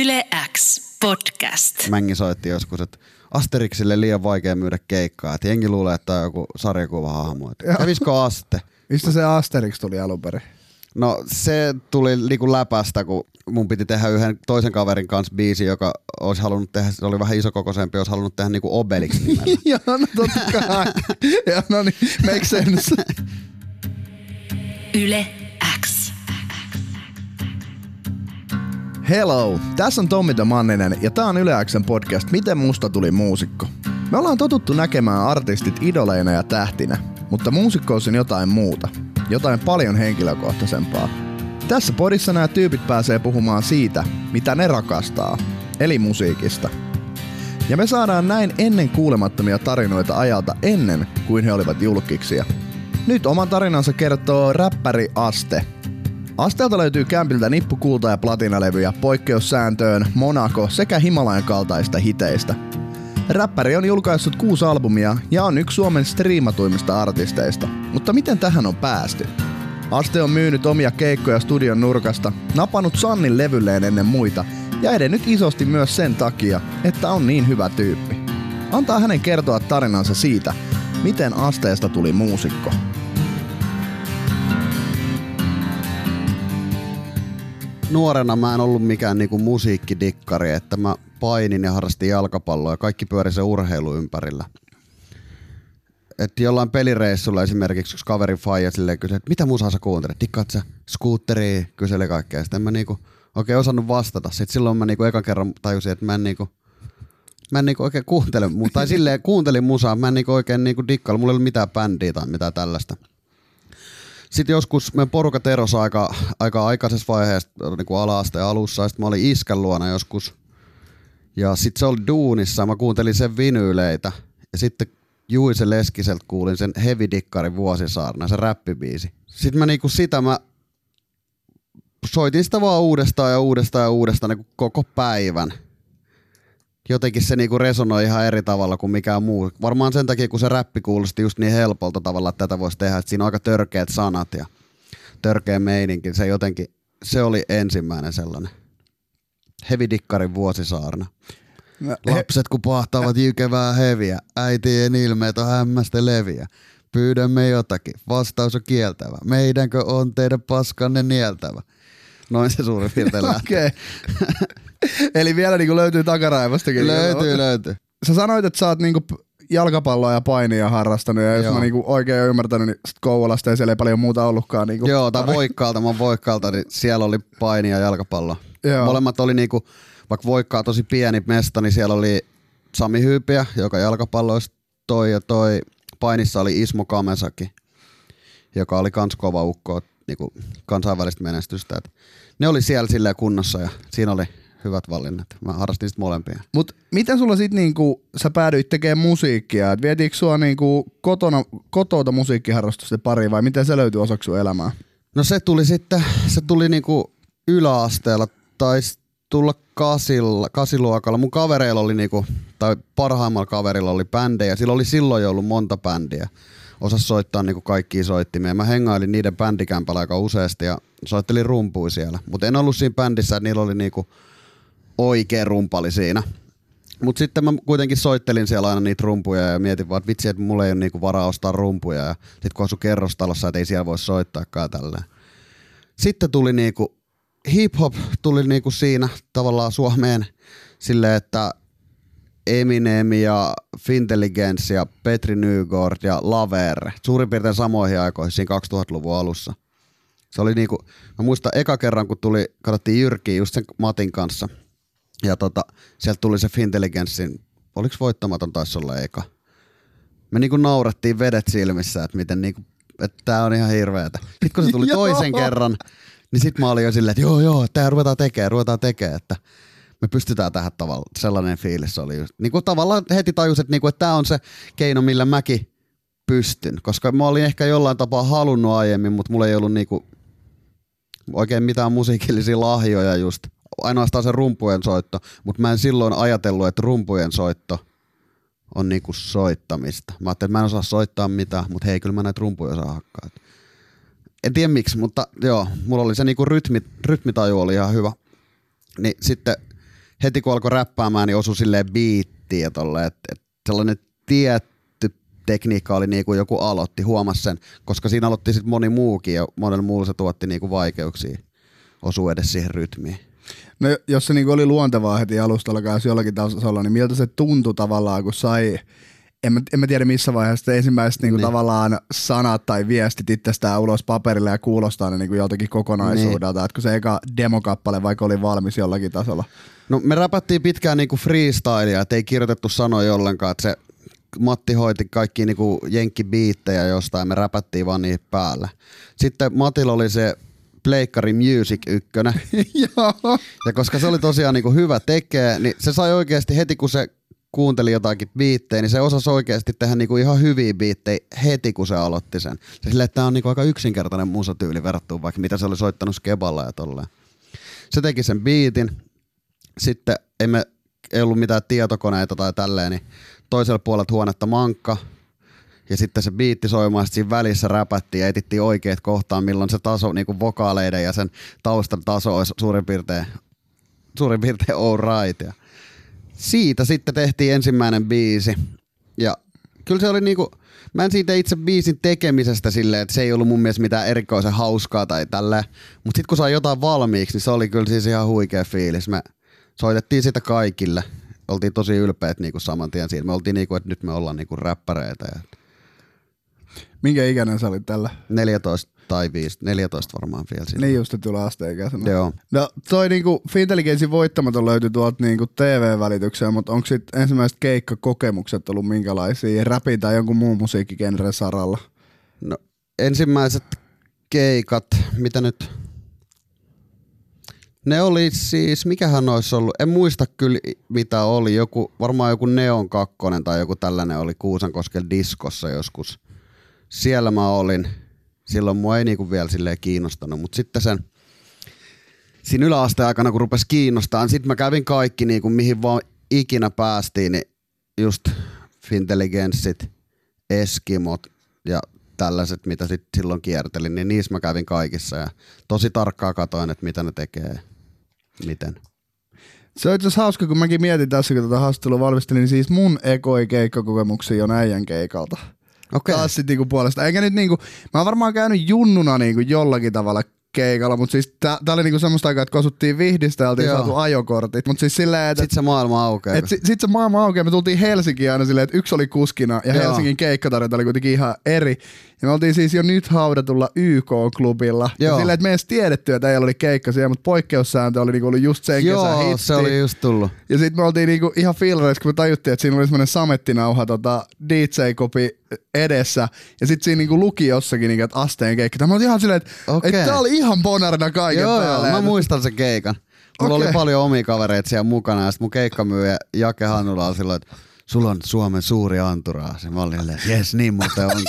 Yle X podcast. Mängi soitti joskus, että Asterixille liian vaikea myydä keikkaa. Että jengi luulee, että on joku sarjakuvahahmo. Kävisikö Aste? Mistä se Asterix tuli alun perin? No se tuli niinku läpästä, kun mun piti tehdä yhden toisen kaverin kanssa biisi, joka olisi halunnut tehdä, se oli vähän isokokoisempi, olisi halunnut tehdä niinku Obelix nimellä. Joo, no totta kai. Joo, no niin, make sense. Yle Hello, tässä on Tommi Manninen ja tää on Yle Xn podcast Miten musta tuli muusikko. Me ollaan totuttu näkemään artistit idoleina ja tähtinä, mutta muusikkous on jotain muuta. Jotain paljon henkilökohtaisempaa. Tässä podissa nämä tyypit pääsee puhumaan siitä, mitä ne rakastaa, eli musiikista. Ja me saadaan näin ennen kuulemattomia tarinoita ajalta ennen kuin he olivat julkiksia. Nyt oman tarinansa kertoo räppäri Aste. Asteelta löytyy kämpiltä nippu kulta- ja platinalevyjä, poikkeussääntöön, Monaco sekä Himalajan kaltaista hiteistä. Räppäri on julkaissut kuusi albumia ja on yksi Suomen striimatuimmista artisteista. Mutta miten tähän on päästy? Aste on myynyt omia keikkoja studion nurkasta, napannut Sannin levylleen ennen muita ja edennyt isosti myös sen takia, että on niin hyvä tyyppi. Antaa hänen kertoa tarinansa siitä, miten Asteesta tuli muusikko. Nuorena mä en ollut mikään niinku musiikkidikkari, että mä painin ja harrastin jalkapalloa ja kaikki pyöri se urheilu ympärillä. Että jollain pelireissulla esimerkiksi yksi kaverin faija silleen kysyi, että mitä musaa sä kuuntelet? Dikkaat sä skuutteria? Kyseli kaikkea. Sitten en mä niinku oikein osannut vastata. Sitten silloin mä niinku ekan kerran tajusin, että mä en niinku, mä en niinku oikein kuuntele, tai silleen kuuntelin musaa, mä en niinku oikein niinku dikkailla, mulla ei ollut mitään bändiä tai mitään tällaista. Sitten joskus meidän porukat erosi aika, aika aikaisessa vaiheessa niin kuin ala-asteen alussa, ja sitten mä olin iskän luona joskus. Ja sitten se oli duunissa, mä kuuntelin sen vinyyleitä. Ja sitten Juise Leskiseltä kuulin sen Heavy Dikkarin vuosisaarna, se räppibiisi. Sitten mä niinku sitä mä soitin sitä vaan uudestaan ja uudestaan ja uudestaan niin koko päivän. Jotenkin se niinku resonoi ihan eri tavalla kuin mikään muu. Varmaan sen takia, kun se räppi kuulosti just niin helpolta tavalla, että tätä voisi tehdä. Että siinä on aika törkeät sanat ja törkeä meininki. Se jotenkin, se oli ensimmäinen sellainen. Heavy Dikkarin vuosisaarna. No, Lapset kun pahtavat jykevää heviä, äitien ilmeet on hämmästä leviä. Pyydämme jotakin, vastaus on kieltävä. Meidänkö on teidän paskanne nieltävä? Noin se suurin piirtein lähtee. Eli vielä niinku löytyy takaraivostakin. Löytyy, löytyy. Sä sanoit, että sä oot niinku jalkapalloa ja painia harrastanut, ja jos Joo. mä niinku oikein oon ymmärtänyt, niin sit Kouvolasta ei siellä ei paljon muuta ollutkaan. Niinku Joo, tai Voikkaalta, mä Voikkaalta, niin siellä oli paini ja jalkapallo. Joo. Molemmat oli niinku, vaikka Voikkaa tosi pieni mesta, niin siellä oli Sami Hyypiä, joka jalkapalloista toi ja toi. Painissa oli Ismo Kamesaki, joka oli kans kova ukko, niinku kansainvälistä menestystä. Et ne oli siellä silleen kunnossa ja siinä oli hyvät valinnat. Mä harrastin sitten molempia. Mut miten sulla sit niinku, sä päädyit tekemään musiikkia, et vietiinkö sua niinku kotona, kotouta musiikkiharrastusten pariin vai miten se löytyy osaksi sun elämää? No se tuli sitten, se tuli niinku yläasteella, taisi tulla kasilla, kasiluokalla. Mun kavereilla oli niinku, tai parhaimmalla kaverilla oli bändejä. Sillä oli silloin jo ollut monta bändiä. Osas soittaa niinku kaikkia soittimia. Mä hengailin niiden bändikämpällä aika useasti ja soittelin rumpuja siellä. Mutta en ollut siinä bändissä, että niillä oli niinku oikea rumpali siinä. Mutta sitten mä kuitenkin soittelin siellä aina niitä rumpuja ja mietin vaan, että vitsi, että mulla ei ole niinku varaa ostaa rumpuja. Ja sit kun asu kerrostalossa, että ei siellä voi soittaakaan tälleen. Sitten tuli niinku, hip-hop tuli niinku siinä tavallaan Suomeen silleen, että Eminem ja Fintelligence ja Petri Nygård ja Laver, suurin piirtein samoihin aikoihin siinä 2000-luvun alussa. Se oli niinku, mä muistan eka kerran, kun tuli, katsottiin Jyrkiä just sen Matin kanssa. Ja tota, sieltä tuli se Fintelligencein, oliko voittamaton taisi olla eka. Me niinku naurettiin vedet silmissä, että miten niinku, että tää on ihan hirveetä. Sitten kun se tuli toisen kerran, niin sit mä olin jo silleen, että joo joo, tää ruvetaan tekemään, ruvetaan tekemään, että me pystytään tähän tavalla. Sellainen fiilis oli just. Niin kuin tavallaan heti tajus, että, niinku, että tämä on se keino, millä mäkin pystyn. Koska mä olin ehkä jollain tapaa halunnut aiemmin, mutta mulla ei ollut niinku oikein mitään musiikillisia lahjoja just. Ainoastaan se rumpujen soitto, mutta mä en silloin ajatellut, että rumpujen soitto on niinku soittamista. Mä ajattelin, että mä en osaa soittaa mitään, mutta hei, kyllä mä näitä rumpuja osaa hakkaa. En tiedä miksi, mutta joo, mulla oli se niinku rytmi, rytmitaju oli ihan hyvä. Niin sitten heti kun alkoi räppäämään, niin osui silleen biittiä tolle, että et sellainen tietty tekniikka oli niin kuin joku aloitti, huomasi sen, koska siinä aloitti sitten moni muukin ja monella muulla se tuotti niin kuin vaikeuksia osuu edes siihen rytmiin. No jos se niinku oli luontevaa heti alusta alkaa jollakin tasolla, niin miltä se tuntui tavallaan, kun sai, en mä, en mä tiedä missä vaiheessa ensimmäiset niinku Niin. tavallaan sanat tai viestit itsestään ulos paperille ja kuulostaa ne niinku joltakin kokonaisuudelta, niin. että kun se eka demokappale vaikka oli valmis jollakin tasolla. No me räpättiin pitkään niinku freestylia, että ei kirjoitettu sanoja ollenkaan, että se Matti hoiti kaikki niinku jenkkibiittejä jostain, me räpättiin vaan niihin päällä. Sitten Matilla oli se Pleikkari Music 1, Joo. ja koska se oli tosiaan niinku hyvä tekee, niin se sai oikeasti heti kun se kuunteli jotakin biittejä, niin se osasi oikeasti tehdä niinku ihan hyviä biittejä heti kun se aloitti sen. Se silleen, että tämä on niinku aika yksinkertainen musatyyli verrattuna vaikka mitä se oli soittanut Skeballa ja tolleen. Se teki sen biitin, sitten ei, me, ei ollut mitään tietokoneita tai tälleen, niin toisella puolella huonetta mankka, ja sitten se biitti soimaan, sitten siinä välissä räpättiin ja etittiin oikeat kohtaan, milloin se taso, niin kuin vokaaleiden ja sen taustan taso olisi suurin piirtein, suurin piirtein all right. Ja siitä sitten tehtiin ensimmäinen biisi. Ja kyllä se oli niinku, mä en siitä itse biisin tekemisestä silleen, että se ei ollut mun mielestä mitään erikoisen hauskaa tai tällä. Mutta sitten kun sai jotain valmiiksi, niin se oli kyllä siis ihan huikea fiilis. Me soitettiin sitä kaikille. Oltiin tosi ylpeät niinku saman tien siinä. Me oltiin niinku, että nyt me ollaan niinku räppäreitä. Ja Minkä ikäinen sä olit tällä? 14 tai 5, 14 varmaan vielä siinä. Niin just, että tulla asteikäisenä. Joo. No toi niinku Fintelligensin voittamaton löytyi tuolta niinku TV-välitykseen, mutta onko sit ensimmäiset keikkakokemukset ollut minkälaisia räpin tai jonkun muun musiikkigenren saralla? No, ensimmäiset keikat, mitä nyt? Ne oli siis, mikähän olisi ollut, en muista kyllä mitä oli, joku, varmaan joku Neon 2 tai joku tällainen oli Kuusankosken diskossa joskus. Siellä mä olin, silloin mua ei niinku vielä silleen kiinnostanut, mutta sitten sen siinä yläasteen aikana, kun rupesi kiinnostaa, sitten mä kävin kaikki, niinku, mihin vaan ikinä päästiin, niin just Fintelligenssit, Eskimot ja tällaiset, mitä sit silloin kiertelin, niin niissä mä kävin kaikissa ja tosi tarkkaa katoin, että mitä ne tekee, miten. Se on itse asiassa hauska, kun mäkin mietin tässä, kun tätä haastattelua valmistelin, niin siis mun ekoi keikkakokemuksia on äijän keikalta. Okei. Taas sit niinku puolesta. Eikä nyt niinku, mä oon varmaan käynyt junnuna niinku jollakin tavalla keikalla, mutta siis tää, tää oli niinku semmoista aikaa, että kun asuttiin Vihdistä ja oltiin Joo. saatu ajokortit. Mutta siis silleen, että Sitten se maailma aukeaa. et si, sit se maailma aukeaa, me tultiin Helsinkiin aina silleen, että yksi oli kuskina ja Joo. Helsingin keikkatarjonta oli kuitenkin ihan eri. Ja me oltiin siis jo nyt haudatulla YK-klubilla. Ja Joo. silleen, että me ei edes tiedetty, että ei oli keikka siellä, mutta poikkeussääntö oli niinku ollut just sen kesän Joo, hitti. se oli just tullut. Ja sitten me oltiin niinku ihan fiilareissa, kun me tajuttiin, että siinä oli semmoinen samettinauha tota DJ-kopi edessä. Ja sitten siinä niinku luki jossakin, niinku, että asteen keikka. Mä olin ihan silleen, että okay. tää oli ihan bonarina kaiken Joo, joo, päälle. mä muistan sen keikan. Mulla Okei. oli paljon omia kavereita siellä mukana ja sit mun keikkamyyjä Jake Hannula oli silloin, että sulla on Suomen suuri anturaasi. Mä olin silleen, jes, niin muuten on.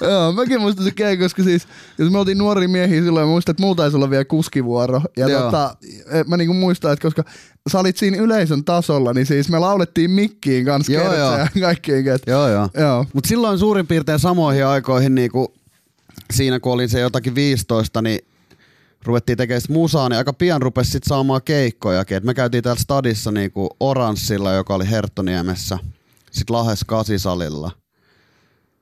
Joo, mäkin muistan se keikka, koska siis, jos me oltiin nuoria miehiä silloin, mä muistan, että mulla taisi olla vielä kuskivuoro. Ja Joo. tota, eh, mä niinku muistan, että koska sä olit siinä yleisön tasolla, niin siis me laulettiin mikkiin kanssa Joo, joo. ja kaikkiin. Joo, joo. joo. Mut silloin suurin piirtein samoihin aikoihin, niinku, siinä kun olin se jotakin 15, niin ruvettiin tekemään musaa, niin aika pian rupesi sit saamaan keikkojakin. Et me käytiin täällä stadissa niinku Oranssilla, joka oli Herttoniemessä, sitten Lahes Kasisalilla.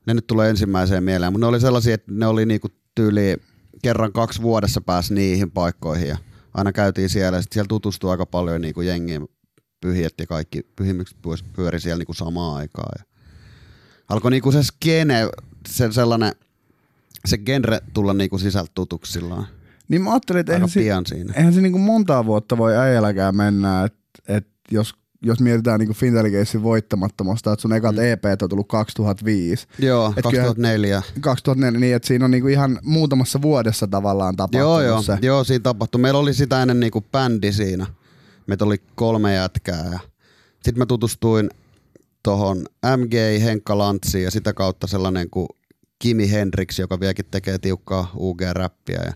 Ne nyt tulee ensimmäiseen mieleen, mutta ne oli sellaisia, että ne oli niinku tyyli kerran kaksi vuodessa pääsi niihin paikkoihin ja aina käytiin siellä ja sit siellä tutustui aika paljon niinku jengiin pyhiet ja kaikki pyhimykset pyöri siellä niinku samaan aikaan. Ja alkoi niinku se skene, se sellainen, se genre tulla niinku sisältä tutuksi silloin. Niin mä ajattelin, että eihän, si- pian siinä. eihän se niinku montaa vuotta voi äijälläkään mennä, että et jos, jos mietitään niinku Fintelligensin voittamattomasta, että sun ekat mm. EP on tullut 2005. Joo, Et 2004. 2004, niin että siinä on niinku ihan muutamassa vuodessa tavallaan tapahtunut Joo, joo, se. joo, siinä tapahtui. Meillä oli sitä ennen niinku bändi siinä. Meitä oli kolme jätkää ja sitten mä tutustuin tohon MG Henkka Lantsiin ja sitä kautta sellainen kuin Kimi Hendrix, joka vieläkin tekee tiukkaa UG-räppiä ja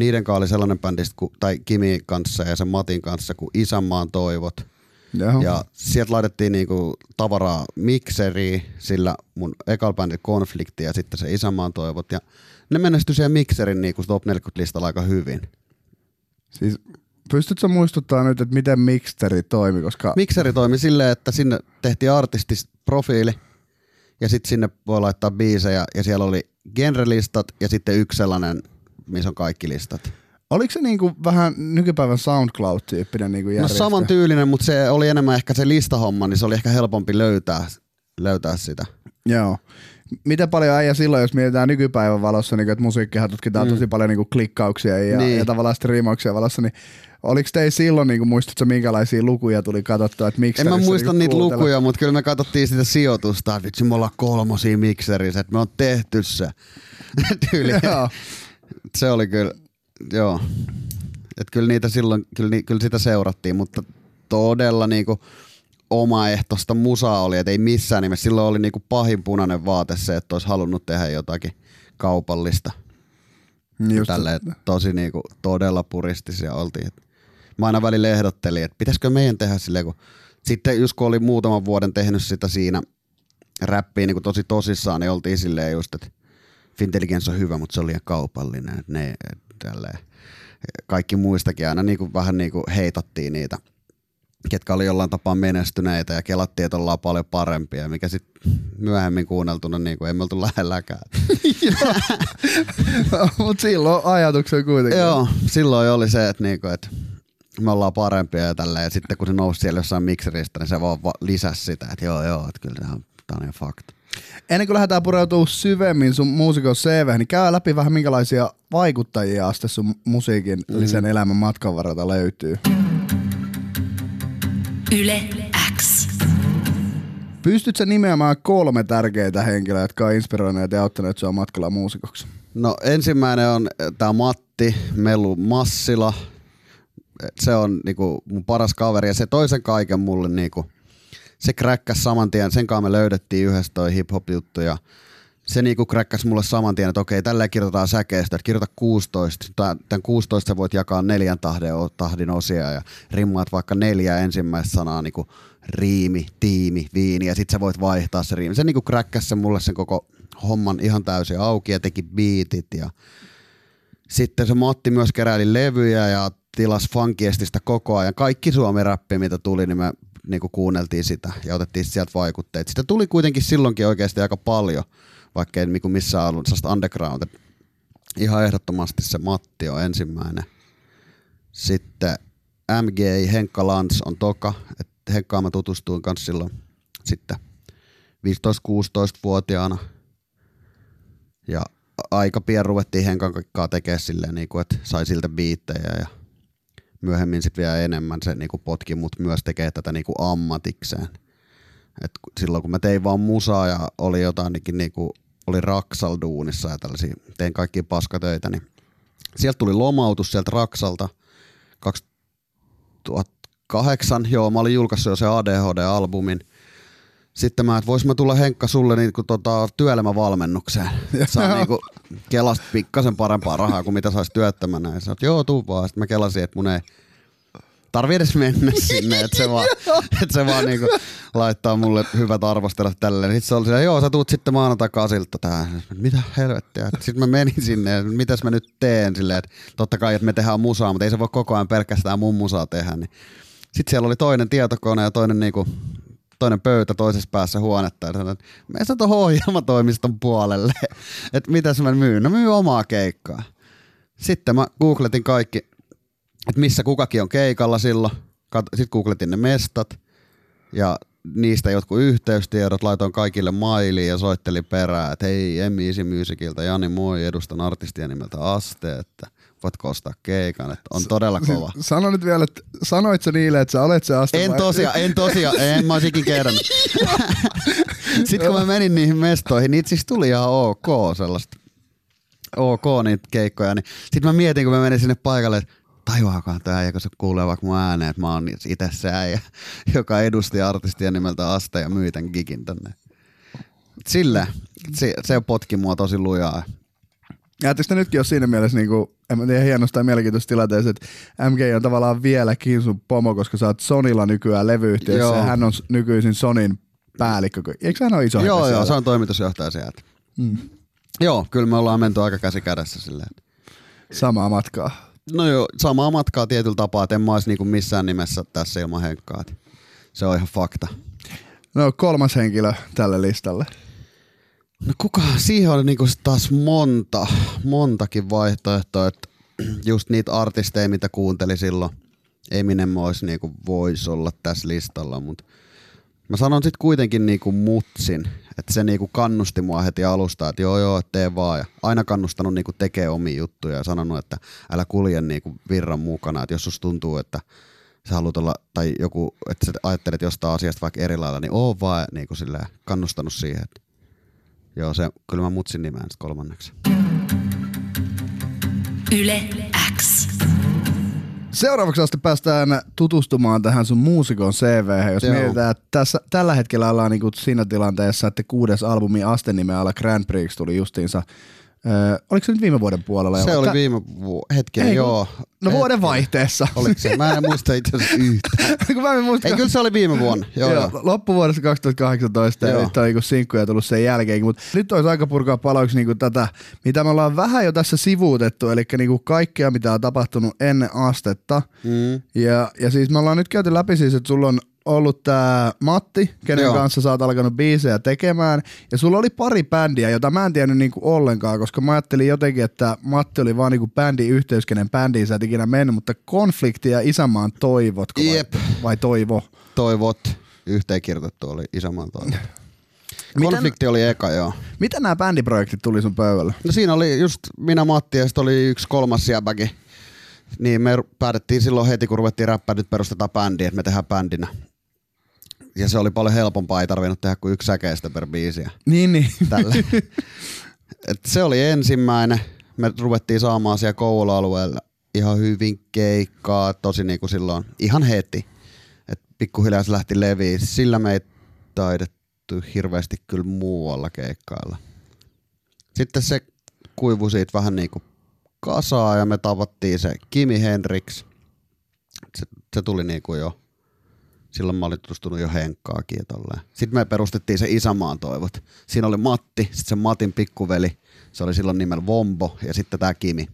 niiden kanssa oli sellainen bändi, tai Kimi kanssa ja sen Matin kanssa kuin Isänmaan toivot. Joo. Ja sieltä laitettiin niinku tavaraa mikseriin, sillä mun ekal bändi konflikti ja sitten se Isänmaan toivot. Ja ne menestyi siellä mikserin niinku top 40 listalla aika hyvin. Siis Pystytkö muistuttaa nyt, että miten Mixteri toimi, koska Mikseri toimi silleen, että sinne tehtiin artistisprofiili ja sitten sinne voi laittaa biisejä ja siellä oli genrelistat ja sitten yksi sellainen, missä on kaikki listat. oliko se niinku vähän nykypäivän SoundCloud-tyyppinen niinku No järjestö? saman tyylinen, mutta se oli enemmän ehkä se listahomma, niin se oli ehkä helpompi löytää, löytää sitä. Joo. Miten paljon äijä silloin, jos mietitään nykypäivän valossa, niin että musiikkihan tutkitaan mm. tosi paljon niin klikkauksia ja, Niin. niin. ja tavallaan striimauksia valossa, niin oliko teillä silloin, niin muistatko minkälaisia lukuja tuli katsottua, että En mä muista niitä lukuja, mutta kyllä me katsottiin sitä sijoitusta, että vitsi me ollaan kolmosia mikserissä, että me on tehty se. Tyyli. Joo. Se oli kyllä, joo. Että kyllä niitä silloin, kyllä, ni- kyllä sitä seurattiin, mutta todella niinku omaehtoista musaa oli, että ei missään nimessä. Silloin oli niinku pahin punainen vaate se, että olisi halunnut tehdä jotakin kaupallista. Just, Tälleen tosi niinku todella puristisia oltiin. Et Mä aina välillä ehdottelin, että pitäisikö meidän tehdä silleen, kun sitten just kun oli muutaman vuoden tehnyt sitä siinä räppiä niin tosi tosissaan, niin oltiin silleen just, että Fintelligence on hyvä, mutta se on liian kaupallinen. Että ne, tälleen. Kaikki muistakin aina niin kuin, vähän niin kuin heitattiin niitä, ketkä oli jollain tapaa menestyneitä ja kelattiin, että ollaan paljon parempia, mikä sitten myöhemmin kuunneltuna niin kuin, emme oltu lähelläkään. Mutta silloin ajatuksen kuitenkin. Joo, silloin oli se, että, niinku, että me ollaan parempia ja tälleen. Ja sitten kun se nousi siellä jossain mikseristä, niin se vaan va- lisäsi sitä, että joo joo, että kyllä tämä on, tää on ihan fakta. Ennen kuin lähdetään pureutumaan syvemmin sun muusikon CV, niin käy läpi vähän minkälaisia vaikuttajia aste sun musiikillisen mm. elämän matkan varrelta löytyy. Yle X. Pystyt sä nimeämään kolme tärkeitä henkilöä, jotka on inspiroineet ja auttaneet sua matkalla muusikoksi? No ensimmäinen on tämä Matti Melu Massila. Se on niinku mun paras kaveri ja se toisen kaiken mulle niinku, se kräkkäs saman tien, sen kanssa me löydettiin yhdessä toi hip-hop juttu ja se niinku kräkkäs mulle saman tien, että okei, tällä kirjoitetaan säkeistä, että kirjoita 16, tai tämän 16 sä voit jakaa neljän tahden, tahdin osia ja rimmaat vaikka neljä ensimmäistä sanaa niinku riimi, tiimi, viini ja sit sä voit vaihtaa se riimi. Se niinku kräkkäs sen mulle sen koko homman ihan täysin auki ja teki beatit ja sitten se Matti myös keräili levyjä ja tilas funkiestistä koko ajan. Kaikki suomi-räppi, mitä tuli, niin me niinku kuunneltiin sitä ja otettiin sieltä vaikutteet. Sitä tuli kuitenkin silloinkin oikeasti aika paljon, vaikka ei niinku missään ollut sellaista underground. Ihan ehdottomasti se Matti on ensimmäinen. Sitten MG Henkka Lans on toka. Henkkaan mä tutustuin kanssa silloin sitten 15-16-vuotiaana. Ja aika pian ruvettiin Henkan kanssa tekemään silleen, niin kuin, että sai siltä biittejä ja myöhemmin sitten vielä enemmän se niin kuin potki mut myös tekee tätä niin kuin ammatikseen. Et silloin kun mä tein vaan musaa ja oli jotainkin niin kuin, oli Raksal-duunissa ja tällaisia, tein kaikki paskatöitä, niin sieltä tuli lomautus sieltä Raksalta 2008, joo mä olin julkaissut jo se ADHD-albumin. Sitten mä, että vois mä tulla Henkka sulle niin kuin, tota, työelämävalmennukseen. Saa niin kuin, kelasta pikkasen parempaa rahaa kuin mitä saisi työttömänä. Ja sä oot, joo tuu vaan. Sitten mä kelasin, että mun ei tarvi edes mennä sinne, että se vaan, että se vaan niinku laittaa mulle hyvät arvostelut tälleen. Sitten se oli siellä, joo sä tuut sitten maanantai kasilta tähän. Mitä helvettiä. Sitten mä menin sinne, että mitäs mä nyt teen silleen, että totta kai, että me tehdään musaa, mutta ei se voi koko ajan pelkästään mun musaa tehdä. Niin. Sitten siellä oli toinen tietokone ja toinen niinku, toinen pöytä toisessa päässä huonetta. Ja sanoin, että mene sä tuohon ohjelmatoimiston puolelle. että mitäs mä myyn? No myy omaa keikkaa. Sitten mä googletin kaikki, että missä kukakin on keikalla silloin. Sitten googletin ne mestat ja niistä jotkut yhteystiedot, laitoin kaikille mailiin ja soittelin perään, että hei, Emmi Easy Musicilta, Jani moi, edustan artistia nimeltä Aste, että voitko ostaa keikan, että on todella kova. Sano nyt vielä, että sanoit sä niille, että sä olet se aste En vai- tosiaan, en tosiaan, en mä olisin kerännyt. Sitten kun mä menin niihin mestoihin, niitä siis tuli ihan ok sellaista. Ok niitä keikkoja, niin sitten mä mietin, kun mä menin sinne paikalle, että tajuaakohan tämä äijä, kun se kuulee vaikka mun ääneen, että mä oon itse se äijä, joka edusti artistia nimeltä Asta ja myi tämän gigin tänne. Sillä, se, se potki mua tosi lujaa. Jäättekö te nytkin ole siinä mielessä, niin kuin, en mä tiedä, hienosta ja mielenkiintoista tilanteessa, että MG on tavallaan vieläkin sun pomo, koska sä oot Sonilla nykyään levyyhtiössä Joo. ja hän on nykyisin Sonin päällikkö. Eikö hän ole iso joo, joo, se on toimitusjohtaja sieltä. Mm. Joo, kyllä me ollaan menty aika käsi kädessä silleen. Samaa matkaa. No joo, samaa matkaa tietyllä tapaa, että en mä olisi niinku missään nimessä tässä ilman Henkkaa. Se on ihan fakta. No kolmas henkilö tälle listalle. No kuka, siihen oli niinku taas monta, montakin vaihtoehtoa, että just niitä artisteja, mitä kuunteli silloin. Eminem olisi niinku, voisi olla tässä listalla, mutta mä sanon sitten kuitenkin niinku mutsin, että se niinku kannusti mua heti alusta, että joo joo, tee vaan. Ja aina kannustanut niinku tekee omia juttuja ja sanonut, että älä kulje niinku virran mukana, että jos sus tuntuu, että sä haluat olla, tai joku, että sä ajattelet jostain asiasta vaikka eri lailla, niin oo vaan niinku silleen kannustanut siihen, että Joo, se, kyllä mä mutsin nimeän sit kolmanneksi. Yle X. Seuraavaksi asti päästään tutustumaan tähän sun muusikon CV. Jos Joo. mietitään, että tässä, tällä hetkellä ollaan niinku siinä tilanteessa, että kuudes albumi Astenimen alla Grand Prix tuli justiinsa. Öö, oliko se nyt viime vuoden puolella? Se oli viime vu- hetken, Ei, joo. No vuoden vaihteessa. Oliko se? Mä en muista itse asiassa yhtään. Kun mä en muista, Ei, kyllä se oli viime vuonna. Joo, joo. loppuvuodesta 2018 ja Joo. nyt on niinku sinkkuja tullut sen jälkeen, mutta nyt olisi aika purkaa paloiksi niinku tätä, mitä me ollaan vähän jo tässä sivuutettu, eli niinku kaikkea, mitä on tapahtunut ennen astetta. Mm. Ja, ja siis me ollaan nyt käyty läpi siis, että sulla on ollut tää Matti, kenen Joo. kanssa sä oot alkanut biisejä tekemään. Ja sulla oli pari bändiä, jota mä en tiennyt niinku ollenkaan, koska mä ajattelin jotenkin, että Matti oli vaan niinku bändi yhteys, kenen bändiin sä et ikinä mennyt, mutta konflikti ja isänmaan toivotko vai, Jep. vai toivo? Toivot. Yhteenkirjoitettu oli Isämaan toivo. Miten- Konflikti oli eka, joo. Miten nämä bändiprojektit tuli sun pöydälle? No siinä oli just minä, Matti ja sitten oli yksi kolmas jäbäkin. Niin me päätettiin silloin heti, kun ruvettiin räppää, nyt perustetaan bändi, että me tehdään bändinä. Ja se oli paljon helpompaa, ei tarvinnut tehdä kuin yksi säkeistä per biisiä. Niin, niin. tällä. Et se oli ensimmäinen. Me ruvettiin saamaan siellä koulualueella ihan hyvin keikkaa, tosi niinku silloin ihan heti. Et pikkuhiljaa se lähti leviä. Sillä me ei taidettu hirveästi kyllä muualla keikkailla. Sitten se kuivui siitä vähän niinku kasaa ja me tavattiin se Kimi Hendrix. Se, se tuli niinku jo Silloin mä olin tutustunut jo Henkkaakin ja tolleen. Sitten me perustettiin se Isämaan toivot. Siinä oli Matti, sitten se Matin pikkuveli. Se oli silloin nimellä Vombo ja sitten tämä Kimi.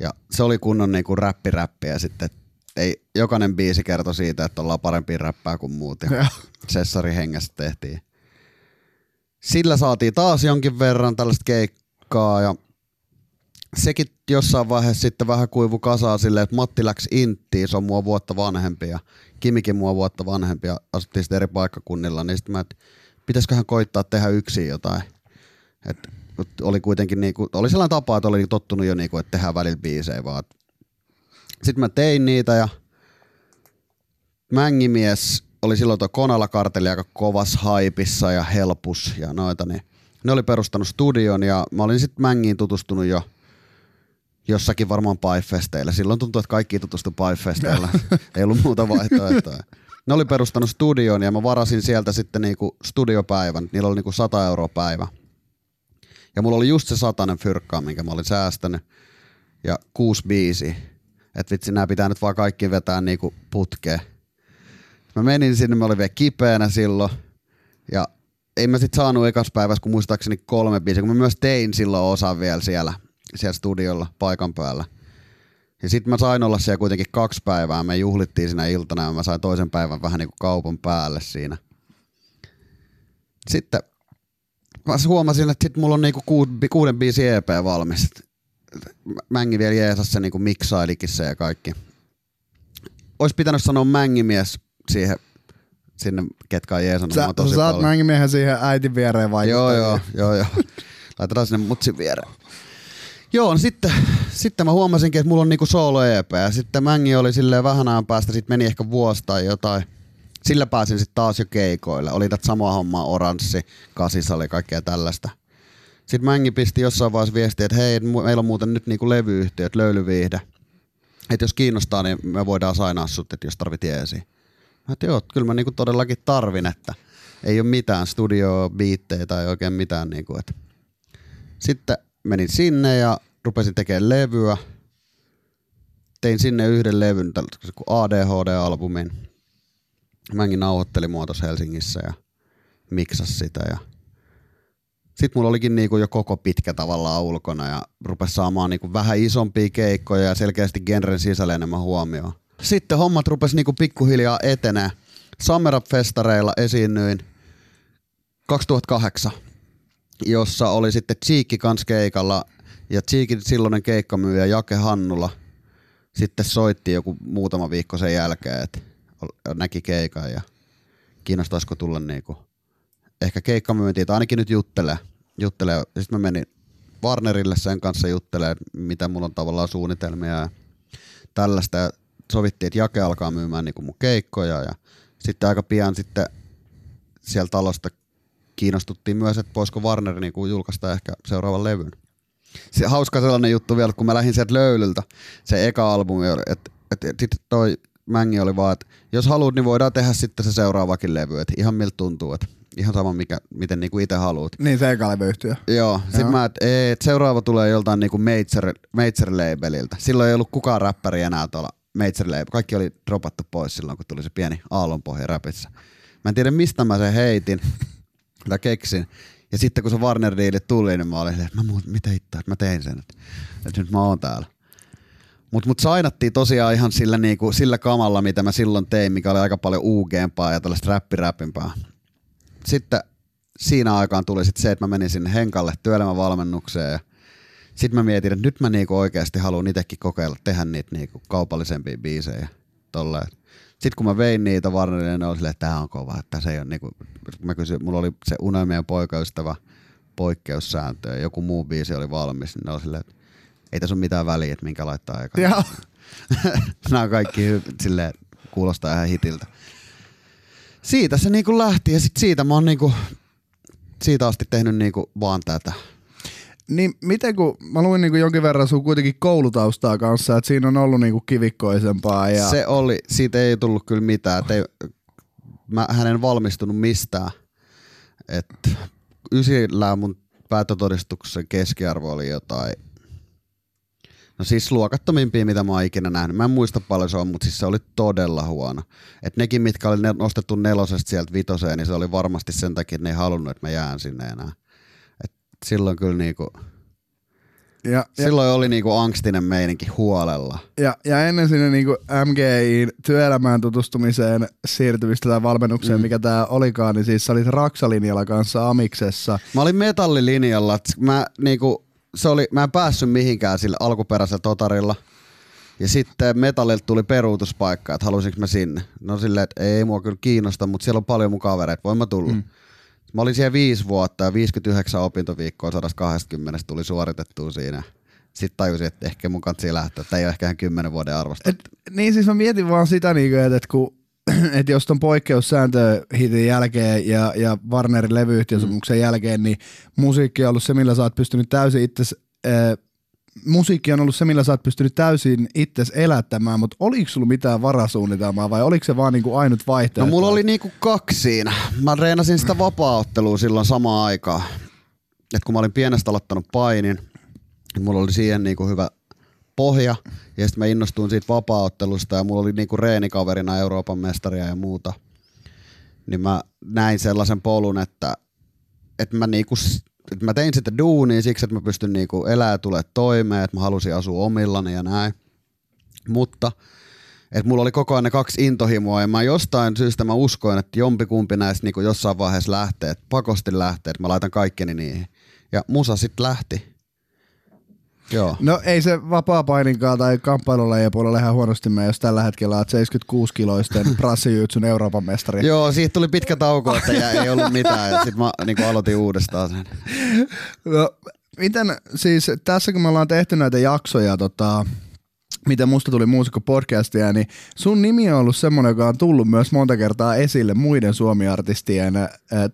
Ja se oli kunnon niinku räppi ja sitten ei, jokainen biisi kertoi siitä, että ollaan parempi räppää kuin muut. Ja Sessari hengessä tehtiin. Sillä saatiin taas jonkin verran tällaista keikkaa ja sekin jossain vaiheessa sitten vähän kuivu kasaan silleen, että Matti läks Inttiin, se on mua vuotta vanhempi ja Kimikin mua vuotta vanhempi ja asuttiin sitten eri paikkakunnilla, niin sitten mä, että pitäisiköhän koittaa tehdä yksin jotain. Et oli kuitenkin niinku, oli sellainen tapa, että oli tottunut jo niinku, että tehdään välillä biisejä vaan. Sitten mä tein niitä ja Mängimies oli silloin tuo Konala karteli aika kovas haipissa ja helpus ja noita, niin ne oli perustanut studion ja mä olin sitten Mängiin tutustunut jo jossakin varmaan Paifesteillä. Silloin tuntui, että kaikki tutustu Paifesteillä. Ei ollut muuta vaihtoehtoa. Ne oli perustanut studion ja mä varasin sieltä sitten niinku studiopäivän. Niillä oli niinku 100 euroa päivä. Ja mulla oli just se satanen fyrkkaa, minkä mä olin säästänyt. Ja kuusi biisi. Että vitsi, nämä pitää nyt vaan kaikki vetää niinku putkeen. Mä menin sinne, mä olin vielä kipeänä silloin. Ja ei mä sit saanut ekas päivässä, kun muistaakseni kolme biisiä, kun mä myös tein silloin osan vielä siellä, siellä studiolla paikan päällä. Ja sitten mä sain olla siellä kuitenkin kaksi päivää, me juhlittiin siinä iltana ja mä sain toisen päivän vähän niin kuin kaupan päälle siinä. Sitten mä huomasin, että sit mulla on niinku ku, kuuden biisi EP valmis. Mängi vielä jeesas se niinku miksailikin se ja kaikki. Ois pitänyt sanoa mängimies siihen, sinne ketkä on jeesannut Sä, tosi sä saat paljon. mängimiehen siihen äitin viereen vai? Joo, joo, joo, joo. Laitetaan sinne mutsin viereen. Joo, no sitten, sitten mä huomasinkin, että mulla on niinku solo EP. Ja sitten Mängi oli silleen vähän ajan päästä, sitten meni ehkä vuosi tai jotain. Sillä pääsin sitten taas jo keikoille. Oli tätä samaa hommaa, oranssi, kasissa oli kaikkea tällaista. Sitten Mängi pisti jossain vaiheessa viestiä, että hei, meillä on muuten nyt niinku levyyhtiöt, löylyviihde. Että jos kiinnostaa, niin me voidaan sainaa sut, että jos tarvit jeesiä. Mä että joo, kyllä mä niinku todellakin tarvin, että ei ole mitään studiobiittejä tai oikein mitään. Niinku, että. Sitten menin sinne ja rupesin tekemään levyä. Tein sinne yhden levyn, tällaisen kuin ADHD-albumin. Mäkin nauhoittelin mua tuossa Helsingissä ja miksas sitä. Ja Sitten mulla olikin niinku jo koko pitkä tavallaan ulkona ja rupesi saamaan niinku vähän isompia keikkoja ja selkeästi genren sisällä enemmän huomioon. Sitten hommat rupesi niinku pikkuhiljaa etenee. Summer Up-festareilla esiinnyin 2008, jossa oli sitten Cheekki kans keikalla ja Cheekin silloinen keikkamyyjä Jake Hannula sitten soitti joku muutama viikko sen jälkeen, että näki keikan ja kiinnostaisiko tulla niinku ehkä keikkamyyntiin tai ainakin nyt juttelee. juttelee. Sitten mä menin Warnerille sen kanssa juttelemaan, mitä mulla on tavallaan suunnitelmia ja tällaista. Ja sovittiin, että Jake alkaa myymään niinku mun keikkoja ja sitten aika pian sitten siellä talosta kiinnostuttiin myös, että voisiko Warner niinku julkaista ehkä seuraavan levyn. Se hauska sellainen juttu vielä, kun mä lähdin sieltä löylyltä, se eka albumi, että et, et, sitten toi Mängi oli vaan, että jos haluat, niin voidaan tehdä sitten se seuraavakin levy, että ihan miltä tuntuu, että ihan sama mikä, miten niinku itse haluat. Niin se eka levyyhtiö. Joo, sit Joo. mä, että et seuraava tulee joltain niinku major, major labeliltä. Silloin ei ollut kukaan räppäri enää tuolla major label. Kaikki oli dropattu pois silloin, kun tuli se pieni aallonpohja räpissä. Mä en tiedä, mistä mä sen heitin tai keksin. Ja sitten kun se Warner Deal tuli, niin mä olin että mä muut, mitä hittoa, että mä tein sen, että, että nyt mä oon täällä. Mutta mut sainattiin tosiaan ihan sillä, niinku, sillä kamalla, mitä mä silloin tein, mikä oli aika paljon uugeempaa ja tällaista räppiräppimpää. Sitten siinä aikaan tuli sit se, että mä menin sinne Henkalle työelämävalmennukseen ja sitten mä mietin, että nyt mä niinku oikeasti haluan itsekin kokeilla tehdä niitä niinku kaupallisempia biisejä. Tolleen. Sitten kun mä vein niitä Warnerille, niin ne oli silleen, että tää on kova, että se ei ole niinku, mä kysyin, mulla oli se Unelmien poikaystävä poikkeussääntö ja joku muu biisi oli valmis, niin ne oli silleen, että ei tässä ole mitään väliä, että minkä laittaa. Joo. Nämä on kaikki hy- silleen, kuulostaa ihan hitiltä. Siitä se niinku lähti ja sit siitä mä oon niinku, siitä asti tehnyt niinku vaan tätä. Niin miten kun, mä luin niinku jonkin verran sun kuitenkin koulutaustaa kanssa, että siinä on ollut niinku kivikkoisempaa ja... Se oli, siitä ei tullut kyllä mitään. Ei, mä, hän en valmistunut mistään. Et ysillä mun päätötodistuksen keskiarvo oli jotain, no siis luokattomimpia, mitä mä oon ikinä nähnyt. Mä en muista paljon se on, mutta siis se oli todella huono. Et nekin, mitkä oli nostettu nelosesta sieltä vitoseen, niin se oli varmasti sen takia, että ne ei halunnut, että mä jään sinne enää. Silloin kyllä niinku, ja, ja, silloin oli niinku angstinen meininki huolella. ja, ja, ennen sinne niinku MGIin työelämään tutustumiseen siirtymistä tai valmennukseen, mm. mikä tää olikaan, niin siis sä olit Raksalinjalla kanssa Amiksessa. Mä olin metallilinjalla, että mä niinku, se oli, mä en päässyt mihinkään sillä alkuperäisellä totarilla. Ja sitten metallilta tuli peruutuspaikka, että halusinko mä sinne. No silleen, että ei mua kyllä kiinnosta, mutta siellä on paljon mun kavereita, voin mä tulla. Mm. Mä olin siellä viisi vuotta ja 59 opintoviikkoa 120 tuli suoritettua siinä. Sitten tajusin, että ehkä mun kanssa lähteä. Tämä ei ole ehkä ihan kymmenen vuoden arvosta. Et, niin siis mä mietin vaan sitä, niinku, että, että kun et jos ton poikkeussääntö-hitin jälkeen ja, ja Warnerin levyyhtiösopimuksen mm. jälkeen, niin musiikki on ollut se, millä sä oot pystynyt täysin itses, äh, musiikki on ollut se, millä sä oot pystynyt täysin itses elättämään, mutta oliko sulla mitään varasuunnitelmaa vai oliko se vaan niinku ainut vaihtoehto? No mulla oli niinku kaksi siinä. Mä reenasin sitä vapaa-ottelua silloin samaan aikaan. Et kun mä olin pienestä aloittanut painin, niin mulla oli siihen niinku hyvä pohja. Ja sitten mä innostuin siitä vapaa-ottelusta ja mulla oli niinku reenikaverina Euroopan mestaria ja muuta. Niin mä näin sellaisen polun, että, että mä niinku että mä tein sitä duunia siksi, että mä pystyn niinku elää tulee toimeen, että mä halusin asua omillani ja näin. Mutta että mulla oli koko ajan ne kaksi intohimoa ja mä jostain syystä mä uskoin, että jompikumpi näistä niinku jossain vaiheessa lähtee, että pakosti lähtee, että mä laitan kaikkeni niihin. Ja musa sitten lähti. Joo. No ei se vapaa-paininkaan tai kamppailulla puolella ihan huonosti mene, jos tällä hetkellä oot 76-kiloisten prassijyytsun Euroopan mestari. Joo, siitä tuli pitkä tauko, että ei ollut mitään ja sitten mä niinku aloitin uudestaan sen. No, miten siis tässä kun me ollaan tehty näitä jaksoja, tota, mitä musta tuli muusikko podcastia, niin sun nimi on ollut semmoinen, joka on tullut myös monta kertaa esille muiden suomiartistien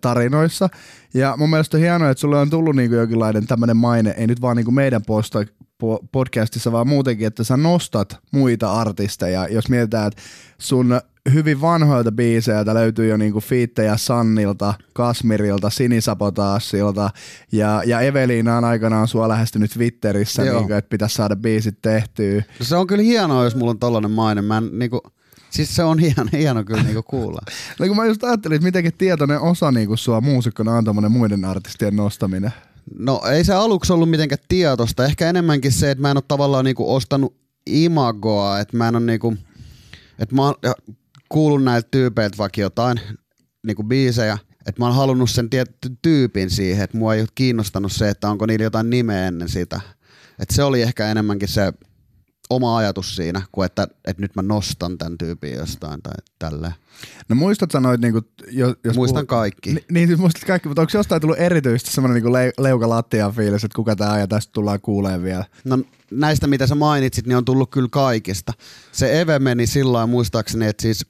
tarinoissa. Ja mun mielestä on hienoa, että sulle on tullut niinku jonkinlainen tämmöinen maine, ei nyt vaan niinku meidän posta, po- podcastissa, vaan muutenkin, että sä nostat muita artisteja. Jos mietitään, että sun hyvin vanhoilta biiseiltä löytyy jo niinku fiittejä Sannilta, Kasmirilta, Sinisapotaasilta ja, ja Eveliina on aikanaan sua lähestynyt Twitterissä, Joo. niinku, että pitäisi saada biisit tehtyä. Se on kyllä hienoa, jos mulla on tollanen maine. Mä en, niinku, Siis se on hieno, hieno kyllä niinku kuulla. No kun mä just ajattelin, että mitenkin tietoinen osa niinku sua muusikkona on tommonen muiden artistien nostaminen. No ei se aluksi ollut mitenkään tietosta. Ehkä enemmänkin se, että mä en ole tavallaan niinku ostanut imagoa, että mä en ole niinku, että mä oon kuullut näiltä tyypeiltä vaikka jotain niinku biisejä, että mä oon halunnut sen tietty tyypin siihen, että mua ei ole kiinnostanut se, että onko niillä jotain nimeä ennen sitä. Et se oli ehkä enemmänkin se oma ajatus siinä, kuin että, että nyt mä nostan tämän tyypin jostain tai tälleen. No muistat sanoit, niinku, jos, jos Muistan kaikki. Ni, niin siis muistat kaikki, mutta onko jostain tullut erityisesti semmoinen niinku le, leuka lattia fiilis, että kuka tämä ja tästä tullaan kuuleen vielä? No näistä, mitä sä mainitsit, niin on tullut kyllä kaikista. Se Eve meni silloin muistaakseni, että siis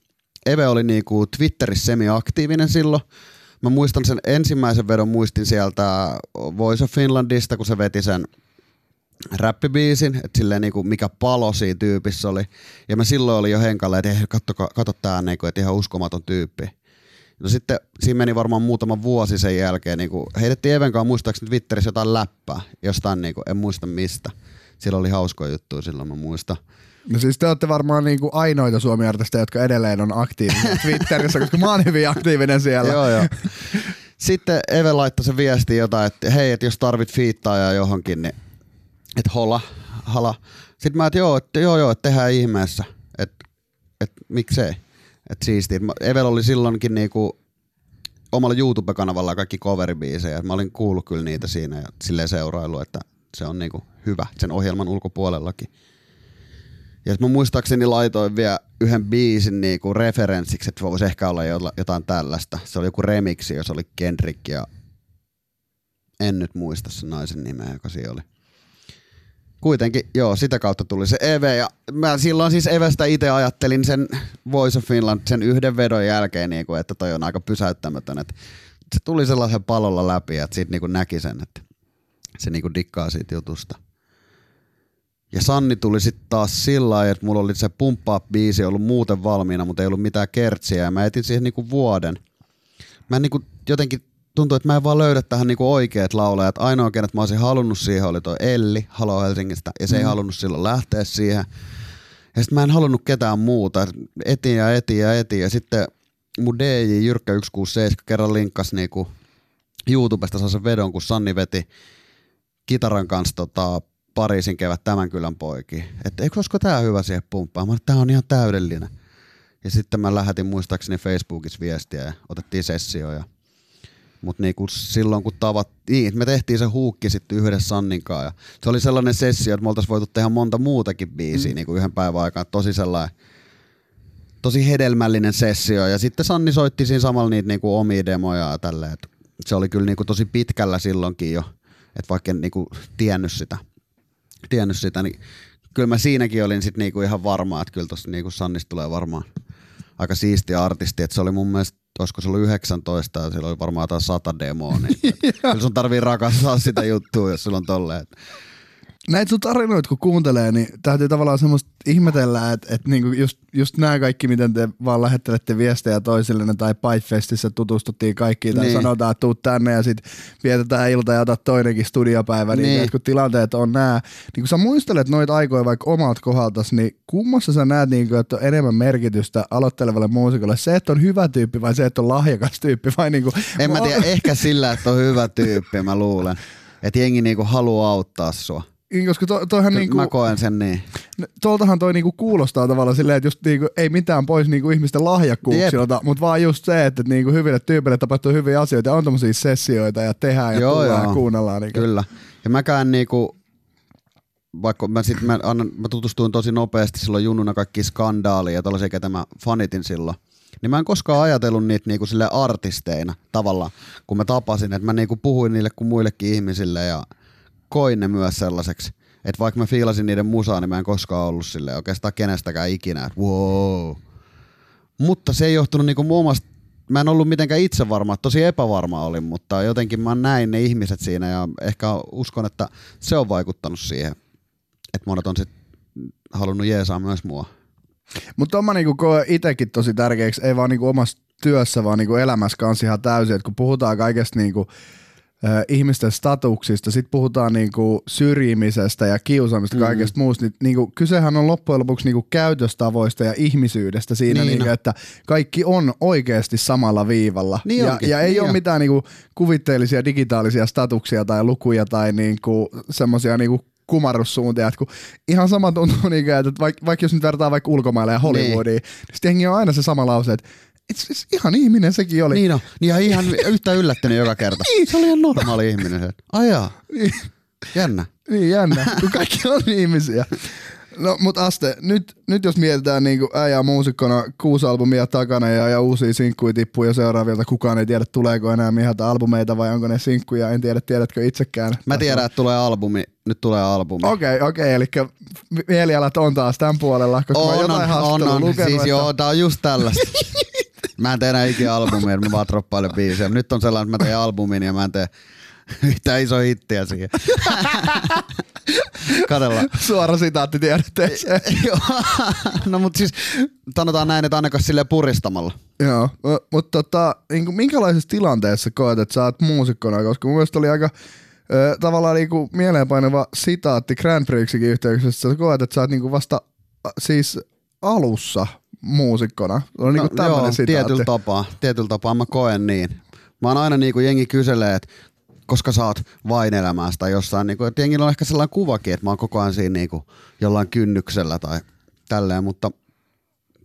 Eve oli niinku Twitterissä semi-aktiivinen silloin. Mä muistan sen ensimmäisen vedon muistin sieltä Voice of Finlandista, kun se veti sen räppibiisin, että silleen niinku mikä palo siinä tyypissä oli. Ja mä silloin olin jo henkalle, että hei, katso, katso tää niinku, että ihan uskomaton tyyppi. No sitten siinä meni varmaan muutama vuosi sen jälkeen, niinku, heitettiin Evenkaan muistaakseni Twitterissä jotain läppää, jostain niinku, en muista mistä. Silloin oli hauskoja juttuja silloin, mä muistan. No siis te olette varmaan niinku ainoita suomi jotka edelleen on aktiivisia Twitterissä, koska mä oon hyvin aktiivinen siellä. joo, joo. Sitten Eve laittoi se viesti jotain, että hei, että jos tarvit fiittaa ja johonkin, niin että hola, hala. Sitten mä, että joo, että joo, joo, että tehdään ihmeessä, että et, miksei, että siistiä. Evel oli silloinkin niinku omalla YouTube-kanavalla kaikki coveribiisejä. Mä olin kuullut kyllä niitä siinä ja silleen seurailu, että se on niinku hyvä sen ohjelman ulkopuolellakin. Ja mä muistaakseni laitoin vielä yhden biisin niinku referenssiksi, että voisi ehkä olla jotain tällaista. Se oli joku remiksi, jos oli Kendrick ja en nyt muista sen naisen nimeä, joka siinä oli kuitenkin, joo, sitä kautta tuli se Eve. Ja mä silloin siis Evestä itse ajattelin sen Voice of Finland sen yhden vedon jälkeen, niin kuin, että toi on aika pysäyttämätön. Että se tuli sellaisen palolla läpi, että siitä niin kuin näki sen, että se niin kuin dikkaa siitä jutusta. Ja Sanni tuli sitten taas sillä lailla, että mulla oli se pumppaa biisi ollut muuten valmiina, mutta ei ollut mitään kertsiä. Ja mä etin siihen niinku vuoden. Mä niinku jotenkin tuntuu, että mä en vaan löydä tähän niinku oikeat laulajat. Ainoa, kenet mä olisin halunnut siihen, oli toi Elli, Halo Helsingistä, ja se mm. ei halunnut silloin lähteä siihen. Ja sitten mä en halunnut ketään muuta. Etin ja etin ja etin. Ja sitten mun DJ Jyrkkä 167 kerran linkkas niinku YouTubesta sen vedon, kun Sanni veti kitaran kanssa tota, Pariisin kevät tämän kylän poikiin. Että eikö olisiko tää hyvä siihen pumppaan? Mä tää on ihan täydellinen. Ja sitten mä lähetin muistaakseni Facebookissa viestiä ja otettiin sessio ja mutta niinku silloin kun tavat, niin, me tehtiin se huukki sitten yhdessä Sanninkaan ja se oli sellainen sessio, että me oltaisiin voitu tehdä monta muutakin biisiä mm. niinku yhden päivän aikana. Tosi sellainen, tosi hedelmällinen sessio ja sitten Sanni soitti siinä samalla niitä niinku omia demoja ja tälleen. Se oli kyllä niinku tosi pitkällä silloinkin jo, että vaikka en niinku tiennyt sitä, tiennyt sitä, niin kyllä mä siinäkin olin sitten niinku ihan varma, että kyllä tuossa niinku Sannista tulee varmaan aika siisti artisti, että se oli mun mielestä olisiko se ollut 19 ja siellä oli varmaan jotain sata demoa, niin kyllä sun tarvii rakastaa sitä juttua, jos sulla on tolleen näitä sun tarinoita kun kuuntelee, niin täytyy tavallaan semmoista ihmetellä, että, että niinku just, just nämä kaikki, miten te vaan lähettelette viestejä toisillenne tai Pipefestissä tutustuttiin kaikkiin tai niin. sanotaan, että tuu tänne ja sitten vietetään ilta ja otat toinenkin studiopäivä, niin, niin. kun tilanteet on nämä. Niin kun sä muistelet noita aikoja vaikka omalta kohdaltas, niin kummassa sä näet, niin kuin, että on enemmän merkitystä aloittelevalle muusikolle? Se, että on hyvä tyyppi vai se, että on lahjakas tyyppi? Vai niin kuin, en mä tiedä, ehkä sillä, että on hyvä tyyppi, mä luulen. Että jengi niinku haluaa auttaa sua. Niin, koska to, toihan niinku, Mä koen sen niin. Tuoltahan toi niinku kuulostaa tavallaan silleen, että just niinku, ei mitään pois niinku ihmisten lahjakkuuksilta, mutta vaan just se, että niinku hyville tyypille tapahtuu hyviä asioita ja on tommosia sessioita ja tehdään ja joo, tullaan joo. ja kuunnellaan. Niinku. Kyllä. Ja mäkään niinku, vaikka mä, sit, mä, annan, mä tutustuin tosi nopeasti silloin junnuna kaikki skandaaliin ja tällaisia, ketä mä fanitin silloin. Niin mä en koskaan ajatellut niitä niinku sille artisteina tavallaan, kun mä tapasin, että mä niinku puhuin niille kuin muillekin ihmisille ja – koin ne myös sellaiseksi. Että vaikka mä fiilasin niiden musaa, niin mä en koskaan ollut sille oikeastaan kenestäkään ikinä, että wow. Mutta se ei johtunut niinku mun omasta, mä en ollut mitenkään itse varma, tosi epävarma olin, mutta jotenkin mä näin ne ihmiset siinä ja ehkä uskon, että se on vaikuttanut siihen, että monet on sit halunnut jeesaa myös mua. Mutta mä niinku koen itekin tosi tärkeäksi, ei vaan niinku omassa työssä, vaan niinku elämässä kanssa ihan täysin, että kun puhutaan kaikesta niinku ihmisten statuksista, sitten puhutaan niinku syrjimisestä ja kiusaamista mm. kaikesta muusta, niin niinku, kysehän on loppujen lopuksi niinku käytöstavoista ja ihmisyydestä siinä, Niin niinku, että kaikki on oikeasti samalla viivalla. Niin ja, onkin, ja ei niin ole on. mitään niinku kuvitteellisia digitaalisia statuksia tai lukuja tai niinku semmoisia niinku kumarrussuuntia, että kun ihan sama tuntuu, niinku, että vaikka, vaikka jos nyt vertaa vaikka ulkomaille ja Hollywoodiin, niin, niin sitten on aina se sama lause, että it's, it's ihan ihminen sekin oli. Niin on. Niin ja ihan yhtä yllättynyt joka kerta. Se oli ihan normaali ihminen. se. Ajaa. Niin. Jännä. Niin jännä, kun kaikki on ihmisiä. No mut Aste, nyt, nyt jos mietitään niinku äijää muusikkona kuusi albumia takana ja, ja uusia sinkkuja tippuu ja seuraavilta, kukaan ei tiedä tuleeko enää mieheltä albumeita vai onko ne sinkkuja, en tiedä tiedätkö itsekään. Mä tiedän, että tulee albumi. Nyt tulee albumi. Okei, okay, okei, okay, eli mielialat on taas tämän puolella, koska mä On, jotain on, on, on. lukenut, Siis että- joo, tää on just tällaista. Mä en tee enää ikinä albumia, mä vaan droppailen biisejä. Nyt on sellainen, että mä teen albumin ja mä en tee yhtään iso hittiä siihen. Katsellaan. Suora sitaatti tiedotteeseen. Joo. no mut siis sanotaan näin, että ainakaan sille puristamalla. Joo, mutta tota, niin minkälaisessa tilanteessa koet, että sä oot muusikkona, koska mun mielestä oli aika ö, tavallaan niinku mieleenpainava sitaatti Grand Prixin yhteydessä, sä koet, että sä oot niinku vasta siis alussa muusikkona. Se on niinku No, joo, sitaatti. tietyllä tapaa. Tietyllä tapaa mä koen niin. Mä oon aina niinku jengi kyselee, että koska sä oot vain elämästä tai jossain, niinku, että jengillä on ehkä sellainen kuvakin, että mä oon koko ajan siinä niinku jollain kynnyksellä tai tälleen, mutta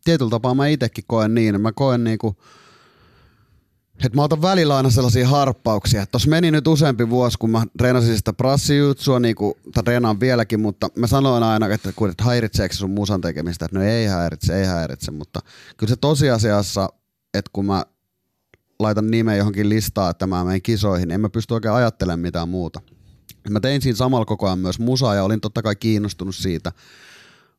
tietyllä tapaa mä itekin koen niin. Mä koen niinku, että mä otan välillä aina sellaisia harppauksia. Tuossa meni nyt useampi vuosi, kun mä treenasin sitä prassijutsua, niinku, tai treenaan vieläkin, mutta mä sanoin aina, että, kun, että häiritseekö se sun musan tekemistä, että no ei häiritse, ei häiritse, mutta kyllä se tosiasiassa, että kun mä laitan nimen johonkin listaan, että mä menen kisoihin, en mä pysty oikein ajattelemaan mitään muuta. Mä tein siinä samalla koko ajan myös musaa ja olin totta kai kiinnostunut siitä.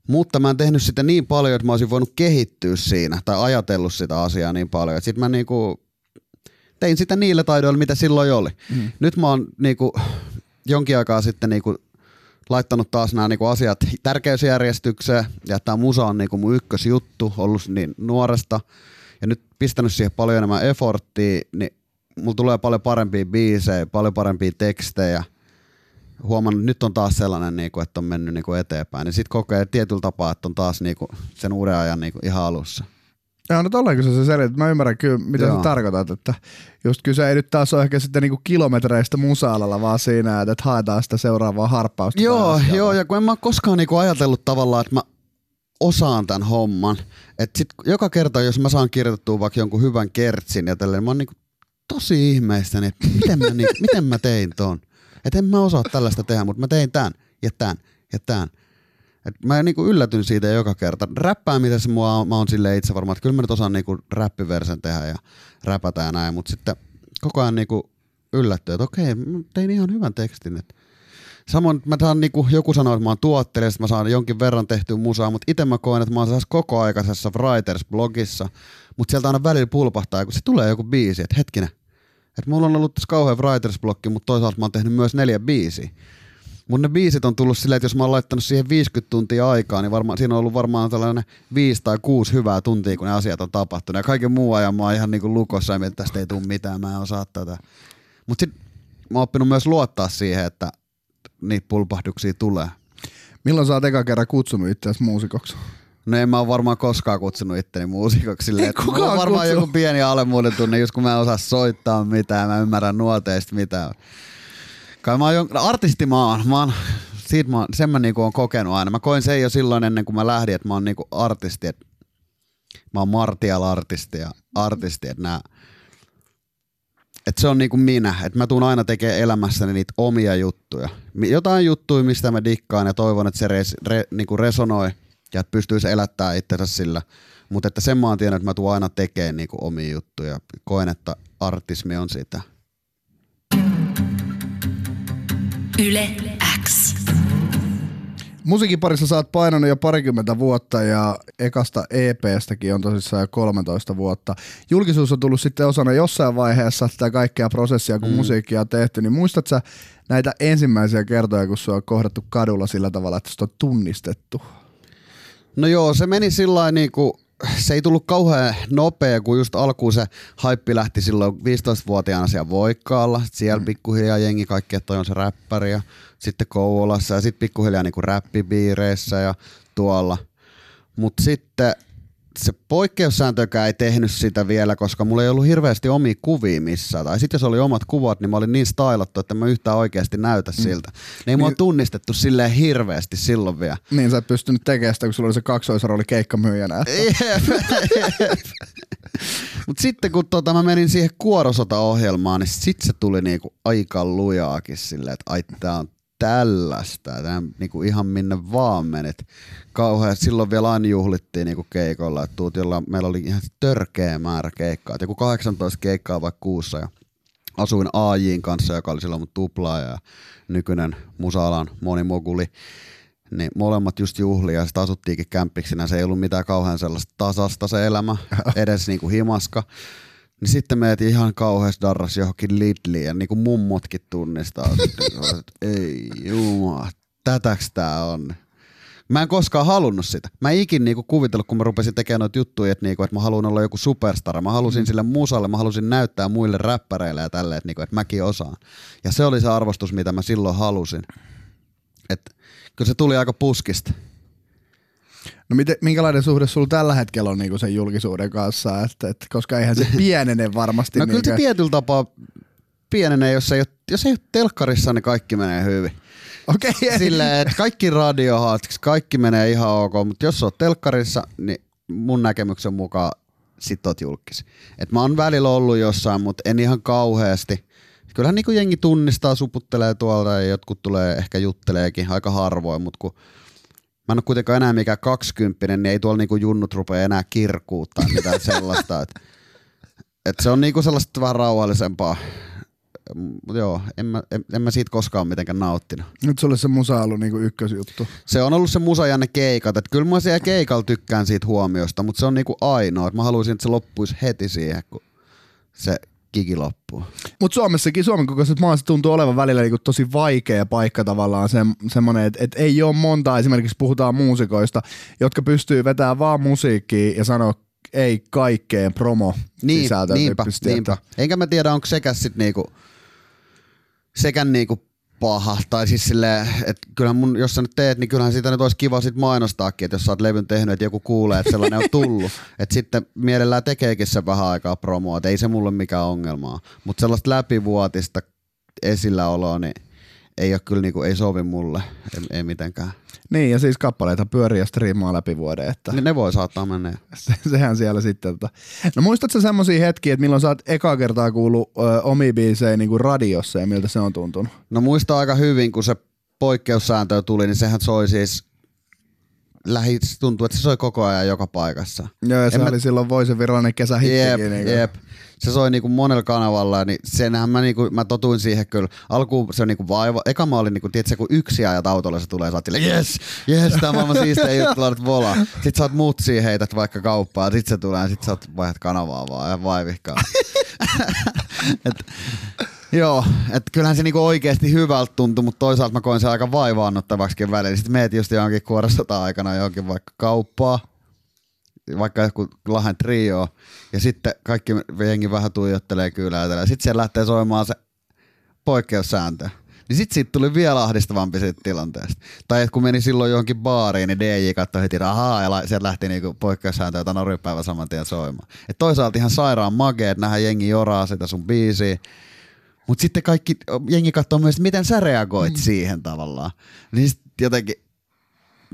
Mutta mä en tehnyt sitä niin paljon, että mä olisin voinut kehittyä siinä tai ajatellut sitä asiaa niin paljon. Sitten mä niinku tein sitä niillä taidoilla, mitä silloin oli. Mm. Nyt mä oon niinku jonkin aikaa sitten niinku laittanut taas nämä niinku asiat tärkeysjärjestykseen ja tämä musa on niinku mun ykkösjuttu, ollut niin nuoresta ja nyt pistänyt siihen paljon enemmän efforttia, niin mulla tulee paljon parempia biisejä, paljon parempia tekstejä. Huomannut, että nyt on taas sellainen, niinku, että on mennyt niinku eteenpäin. Niin sitten kokee tietyllä tapaa, että on taas niinku sen uuden ajan niinku ihan alussa. Joo, no tolleen kun sä se selität, mä ymmärrän kyllä, mitä Joo. sä tarkoitat, että just kyse ei nyt taas ole ehkä sitten niinku kilometreistä musa-alalla, vaan siinä, että haetaan sitä seuraavaa harppausta. Joo, joo, ja kun en mä ole koskaan niinku ajatellut tavallaan, että mä osaan tämän homman. Että sit joka kerta, jos mä saan kirjoitettua vaikka jonkun hyvän kertsin ja tälleen, mä oon niinku tosi ihmeissäni, että miten mä, niinku, miten mä tein ton. Että en mä osaa tällaista tehdä, mutta mä tein tän ja tän ja tän. Et mä niinku yllätyn siitä joka kerta. Räppäämisessä mua, mä oon silleen itse varmaan, että kyllä mä nyt osaan niinku räppiversen tehdä ja räpätä ja näin, mutta sitten koko ajan niinku yllättyy, että okei, mä tein ihan hyvän tekstin. Et Samoin mä saan niinku, joku sanoo, että mä oon tuottelija, mä saan jonkin verran tehtyä musaa, mutta itse mä koen, että mä oon sellaisessa kokoaikaisessa Writers-blogissa, mutta sieltä aina välillä pulpahtaa, kun se tulee joku biisi, että hetkinen, että mulla on ollut tässä kauhean Writers-blogki, mutta toisaalta mä oon tehnyt myös neljä biisiä. Mun ne biisit on tullut silleen, että jos mä oon laittanut siihen 50 tuntia aikaa, niin varmaan, siinä on ollut varmaan tällainen viisi tai kuusi hyvää tuntia, kun ne asiat on tapahtunut. Ja kaiken muu ajan mä oon ihan niinku lukossa ja mietin, tästä ei tule mitään, mä en osaa tätä. Mutta sitten mä oon oppinut myös luottaa siihen, että niitä pulpahduksia tulee. Milloin sä oot eka kerran kutsunut itseäsi muusikoksi? No en mä ole varmaan koskaan kutsunut itteni muusikoksi. silleen, kukaan on varmaan kutsu. joku pieni alemmuuden tunne, just kun mä en osaa soittaa mitään, mä en ymmärrä nuoteista mitään. Kai mä oon artisti mä oon. Mä oon siitä mä, sen mä niinku oon kokenut aina. Mä koin sen jo silloin ennen kuin mä lähdin, että mä oon niinku artisti. Että mä oon martial-artisti ja artisti, että nää, että se on niinku minä, että mä tuun aina tekemään elämässäni niitä omia juttuja. Jotain juttuja, mistä mä dikkaan ja toivon, että se res, re, niinku resonoi ja että pystyisi elättää itsensä sillä. Mutta että sen mä oon tiennyt, että mä tuun aina tekemään niinku omia juttuja. Koen, että artismi on sitä. Yle X. Musiikin parissa sä oot painanut jo parikymmentä vuotta ja ekasta EPstäkin on tosissaan jo 13 vuotta. Julkisuus on tullut sitten osana jossain vaiheessa sitä kaikkea prosessia, kun mm. musiikkia on tehty, niin muistat sä näitä ensimmäisiä kertoja, kun sua on kohdattu kadulla sillä tavalla, että sut on tunnistettu? No joo, se meni sillä niinku, se ei tullut kauhean nopea, kun just alkuun se haippi lähti silloin 15-vuotiaana siellä Voikkaalla. Siellä mm. pikkuhiljaa jengi kaikki, että toi on se räppäri ja sitten Kouvolassa ja sitten pikkuhiljaa niinku räppipiireissä ja tuolla. Mutta sitten se poikkeussääntökään ei tehnyt sitä vielä, koska mulla ei ollut hirveästi omia kuvia missään. Tai sitten jos oli omat kuvat, niin mä olin niin stylattu, että mä yhtään oikeasti näytä mm. siltä. Ne ei niin, mua tunnistettu silleen hirveästi silloin vielä. Niin sä et pystynyt tekemään sitä, kun sulla oli se kaksoisrooli keikkamyyjänä. Mutta sitten kun tota, mä menin siihen kuorosota-ohjelmaan, niin sitten se tuli niinku aika lujaakin silleen, että ai tää on tällaista. Tämä niinku ihan minne vaan menet. Kauhean, silloin vielä aina juhlittiin niinku keikolla, että tuut, jolla meillä oli ihan törkeä määrä keikkaa. Et joku 18 keikkaa vaikka kuussa ja asuin AJin kanssa, joka oli silloin mun tuplaaja ja nykyinen musaalan monimoguli. Niin molemmat just juhlia ja sitten asuttiinkin kämppiksinä. Se ei ollut mitään kauhean sellaista tasasta se elämä, edes niinku himaska. Niin sitten meet ihan kauheasti darras johonkin Lidliin ja niin kuin mummotkin tunnistaa. ei jumala, tätäks tää on? Mä en koskaan halunnut sitä. Mä en ikin niinku kuvitellut, kun mä rupesin tekemään noita juttuja, että, niinku, että mä haluan olla joku superstar. Mä halusin mm. sille musalle, mä halusin näyttää muille räppäreille ja tälleen, että, niinku, että mäkin osaan. Ja se oli se arvostus, mitä mä silloin halusin. Et, kyllä se tuli aika puskista. No miten, minkälainen suhde sulla tällä hetkellä on niinku sen julkisuuden kanssa, että, että, koska eihän se pienene varmasti. no kyllä se tietyllä tapaa pienenee, jos ei, ole, jos ei ole telkkarissa, niin kaikki menee hyvin. Okei. Okay, Silleen, että kaikki radiohaastiksi, kaikki menee ihan ok, mutta jos oot telkkarissa, niin mun näkemyksen mukaan sit oot julkis. Et mä oon välillä ollut jossain, mutta en ihan kauheasti. Kyllähän niinku jengi tunnistaa, suputtelee tuolta ja jotkut tulee ehkä jutteleekin aika harvoin, mutta kun mä en ole kuitenkaan enää mikään kaksikymppinen, niin ei tuolla niinku junnut rupea enää kirkuuttaa mitään sellaista. Et, et se on niinku sellaista vähän rauhallisempaa. Mut joo, en mä, en, en mä siitä koskaan mitenkään nauttinut. Nyt sulle se musa ollut niinku ykkösjuttu. Se on ollut se musa ja ne keikat. Et kyllä mä siellä keikalla tykkään siitä huomiosta, mutta se on niinku ainoa. Et mä haluaisin, että se loppuisi heti siihen, kun se kiki loppuu. Mutta Suomessakin, Suomen kokoisessa maassa tuntuu olevan välillä niinku tosi vaikea paikka tavallaan se, semmoinen, että et ei ole monta, esimerkiksi puhutaan muusikoista, jotka pystyy vetämään vaan musiikkia ja sanoa ei kaikkeen promo niin, niinpä, niinpä. Enkä mä tiedä, onko sekä sit niinku, sekä niinku paha. Tai siis silleen, että kyllähän mun, jos sä nyt teet, niin kyllähän siitä nyt olisi kiva sit mainostaakin, että jos sä oot levyn tehnyt, että joku kuulee, että sellainen on tullut. Että sitten mielellään tekeekin se vähän aikaa promoa, että ei se mulle mikään ongelmaa. Mutta sellaista läpivuotista esilläoloa, niin ei ole kyllä niinku, ei sovi mulle, ei, ei mitenkään. Niin, ja siis kappaleita pyörii ja striimaa läpi vuoden. Että ne, ne voi saattaa mennä. Se, sehän siellä sitten. Tota. No muistatko semmoisia hetkiä, että milloin sä oot eka kertaa kuullut ö, omi biisejä niin radiossa ja miltä se on tuntunut? No muista aika hyvin, kun se poikkeussääntö tuli, niin sehän soi siis lähi, tuntuu, että se soi koko ajan joka paikassa. Joo, ja se en oli mä... silloin Voisen virallinen kesähittikin. Jep, niin jep se soi niinku monella kanavalla, niin senhän mä, niinku, mä totuin siihen kyllä. Alkuun se niinku vaiva, eka mä olin niinku, tiedätkö, kun yksi ajat autolla se tulee, sä oot yes, yes, tää on maailman siistiä juttu, laitat vola. Sit sä oot mutsia heität vaikka kauppaa, sit se tulee, sit sä oot vaihdat kanavaa vaan ja vaivihkaa. et, Joo, että kyllähän se niinku oikeasti hyvältä tuntui, mutta toisaalta mä koin sen aika vaivaannuttavaksi välillä. Sitten meet just johonkin kuorostota aikana johonkin vaikka kauppaa, vaikka joku Lahen trio, ja sitten kaikki jengi vähän tuijottelee kylää, ja sitten siellä lähtee soimaan se poikkeussääntö. Niin sitten siitä tuli vielä ahdistavampi siitä tilanteesta. Tai että kun meni silloin johonkin baariin, niin DJ katsoi heti rahaa ja sieltä lähti niinku poikkeussääntö, jota norjupäivä saman tien soimaan. Et toisaalta ihan sairaan magee, että nähdään jengi joraa sitä sun biisiä. Mutta sitten kaikki, jengi katsoo myös, miten sä reagoit mm. siihen tavallaan. Niin jotenkin,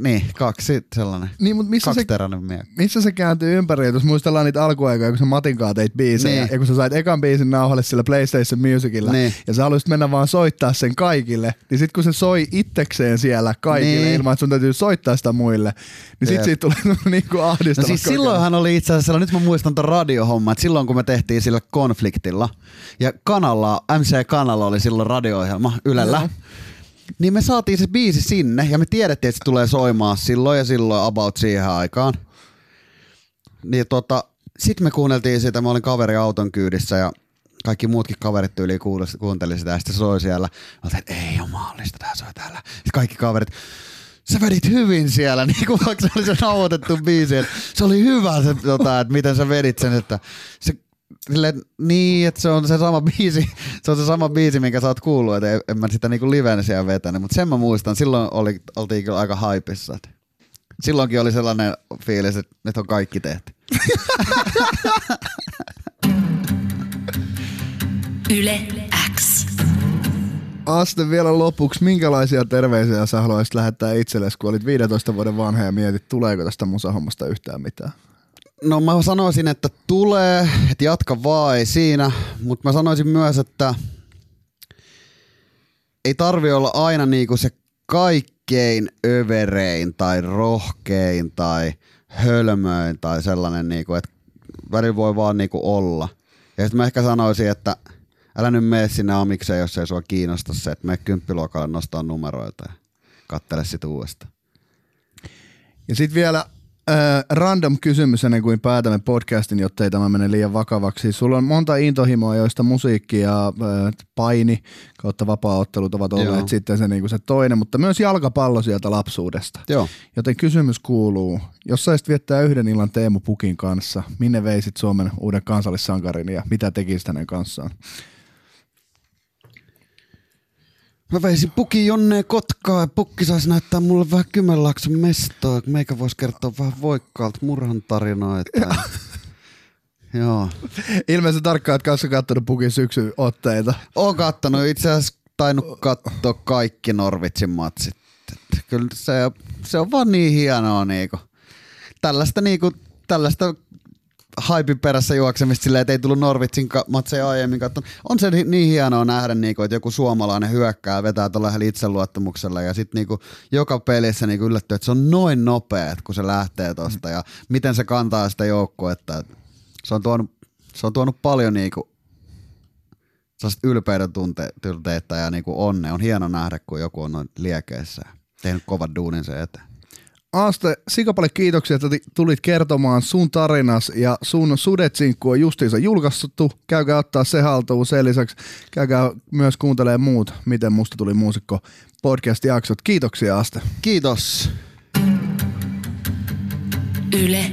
niin, kaksi sellainen. Niin, mutta missä se, miekka. missä se kääntyy ympäri, jos muistellaan niitä alkuaikoja, kun sä Matin kanssa teit biisejä, niin. ja kun sä sait ekan biisin nauhalle sillä PlayStation Musicilla, niin. ja sä haluaisit mennä vaan soittaa sen kaikille, niin sit kun se soi itsekseen siellä kaikille, niin. ilman että sun täytyy soittaa sitä muille, niin sit Jep. siitä tulee niinku ahdistava. No siis silloinhan oli itse asiassa, nyt mä muistan ton radiohomma, että silloin kun me tehtiin sillä konfliktilla, ja kanalla, MC Kanalla oli silloin radio-ohjelma Ylellä, Joo niin me saatiin se biisi sinne ja me tiedettiin, että se tulee soimaan silloin ja silloin about siihen aikaan. Niin tota, sitten me kuunneltiin sitä, mä olin kaveri auton kyydissä ja kaikki muutkin kaverit yli kuunteli sitä ja sitten soi siellä. Mä että ei ole mahdollista, tää soi täällä. Sitten kaikki kaverit, sä vedit hyvin siellä, niin kuin vaikka se oli se nauhoitettu biisi. Se oli hyvä se, tota, että miten sä vedit sen, että se Silleen, niin, että se on se sama biisi, se on se sama biisi, minkä sä oot kuullut, että en, en mä sitä niinku livenä siellä vetänyt, mutta sen mä muistan, silloin oli, oltiin kyllä aika haipissa. Silloinkin oli sellainen fiilis, että nyt on kaikki tehty. Yle X. Aste vielä lopuksi, minkälaisia terveisiä sä haluaisit lähettää itsellesi, kun olit 15 vuoden vanha ja mietit, tuleeko tästä musahommasta yhtään mitään? No mä sanoisin, että tulee, että jatka vaan, ei siinä, mutta mä sanoisin myös, että ei tarvi olla aina niinku se kaikkein överein tai rohkein tai hölmöin tai sellainen, niinku, että välillä voi vaan niinku olla. Ja sitten mä ehkä sanoisin, että älä nyt mene sinne amikseen, jos ei sua kiinnosta se, että me kymppiluokalle nostaa numeroita ja kattele sit uudestaan. Ja sitten vielä Äh, random kysymys ennen kuin päätämme podcastin, jotta ei tämä mene liian vakavaksi. Sulla on monta intohimoa, joista musiikki ja äh, paini kautta vapaaottelut ovat olleet Joo. sitten se, niin kuin se toinen, mutta myös jalkapallo sieltä lapsuudesta. Joo. Joten kysymys kuuluu, jos saisit viettää yhden illan Teemu Pukin kanssa, minne veisit Suomen uuden kansallissankarin ja mitä tekisit hänen kanssaan? Mä veisin puki Jonneen Kotkaa ja pukki saisi näyttää mulle vähän Kymenlaakson mestoa. Meikä voisi kertoa vähän voikkaalta murhan tarinoita. Joo. Ilmeisesti tarkkaan, että kanssa katsonut pukin syksyn otteita. Oon kattonut. Itse asiassa tainnut katsoa kaikki Norvitsin matsit. Kyllä se, se on vaan niin hienoa niinku. Tällaista niinku, tällaista haipin perässä juoksemista silleen, että ei tullut Norvitsin matseja aiemmin katsonut. On se niin hienoa nähdä, niinku, että joku suomalainen hyökkää vetää tuolla itseluottamuksella ja sitten niinku, joka pelissä niinku yllättyy, että se on noin nopea, kun se lähtee tosta ja miten se kantaa sitä joukkuetta. Se se on tuonut paljon niinku, ylpeyden tunteita ja niinku onne. On hieno nähdä, kun joku on noin liekeissä tehnyt kovan duunin sen eteen. Aaste, sikapalle kiitoksia, että tulit kertomaan sun tarinas ja sun sudetsinkku on justiinsa julkaistu. Käykää ottaa se haltuun. Sen lisäksi käykää myös kuuntelee muut, miten musta tuli muusikko podcast-jaksot. Kiitoksia Aste. Kiitos. Yle